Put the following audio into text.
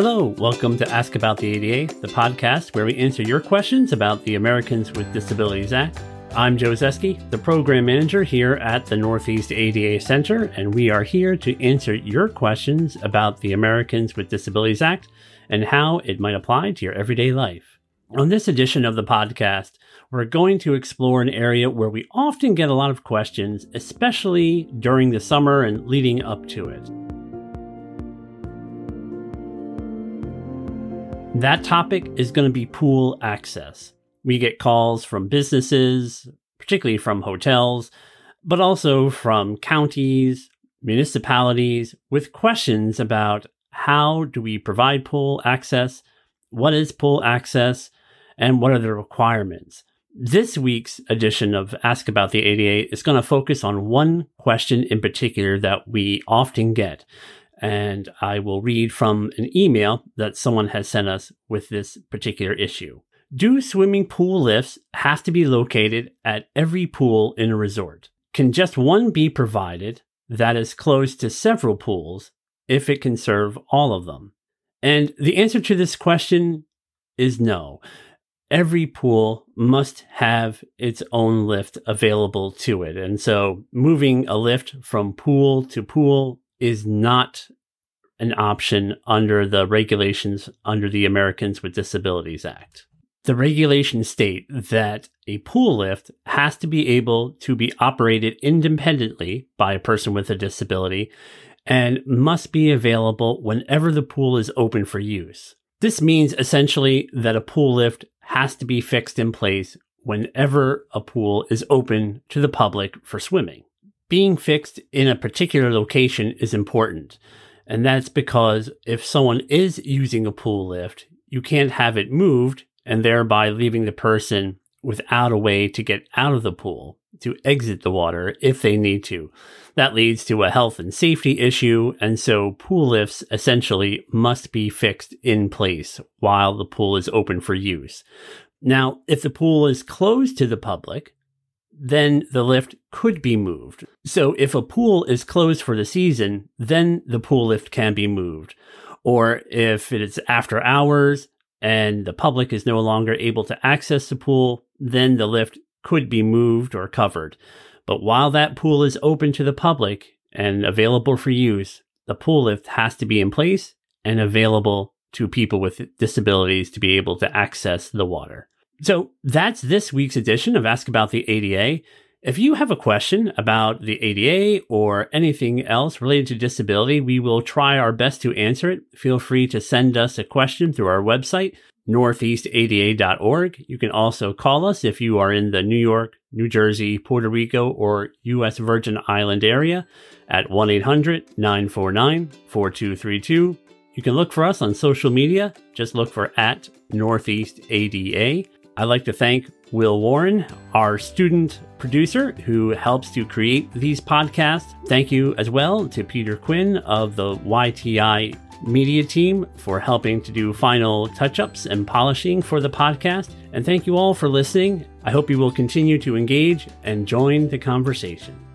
Hello, welcome to Ask About the ADA, the podcast where we answer your questions about the Americans with Disabilities Act. I'm Joe Zesski, the program manager here at the Northeast ADA Center, and we are here to answer your questions about the Americans with Disabilities Act and how it might apply to your everyday life. On this edition of the podcast, we're going to explore an area where we often get a lot of questions, especially during the summer and leading up to it. That topic is going to be pool access. We get calls from businesses, particularly from hotels, but also from counties, municipalities with questions about how do we provide pool access, what is pool access, and what are the requirements. This week's edition of Ask About the ADA is going to focus on one question in particular that we often get, and I will read from an email that someone has sent us with this particular issue. Do swimming pool lifts have to be located at every pool in a resort? Can just one be provided that is close to several pools if it can serve all of them? And the answer to this question is no. Every pool must have its own lift available to it. And so moving a lift from pool to pool is not an option under the regulations under the Americans with Disabilities Act. The regulations state that a pool lift has to be able to be operated independently by a person with a disability and must be available whenever the pool is open for use. This means essentially that a pool lift has to be fixed in place whenever a pool is open to the public for swimming. Being fixed in a particular location is important, and that's because if someone is using a pool lift, you can't have it moved and thereby leaving the person without a way to get out of the pool to exit the water if they need to. That leads to a health and safety issue, and so pool lifts essentially must be fixed in place while the pool is open for use. Now, if the pool is closed to the public, then the lift could be moved. So if a pool is closed for the season, then the pool lift can be moved. Or if it's after hours and the public is no longer able to access the pool, then the lift could be moved or covered. But while that pool is open to the public and available for use, the pool lift has to be in place and available to people with disabilities to be able to access the water. So that's this week's edition of Ask About the ADA. If you have a question about the ADA or anything else related to disability, we will try our best to answer it. Feel free to send us a question through our website, northeastada.org. You can also call us if you are in the New York, New Jersey, Puerto Rico, or U.S. Virgin Island area at 1 800 949 4232. You can look for us on social media. Just look for at Northeast ADA. I'd like to thank Will Warren, our student producer who helps to create these podcasts. Thank you as well to Peter Quinn of the YTI media team for helping to do final touch ups and polishing for the podcast. And thank you all for listening. I hope you will continue to engage and join the conversation.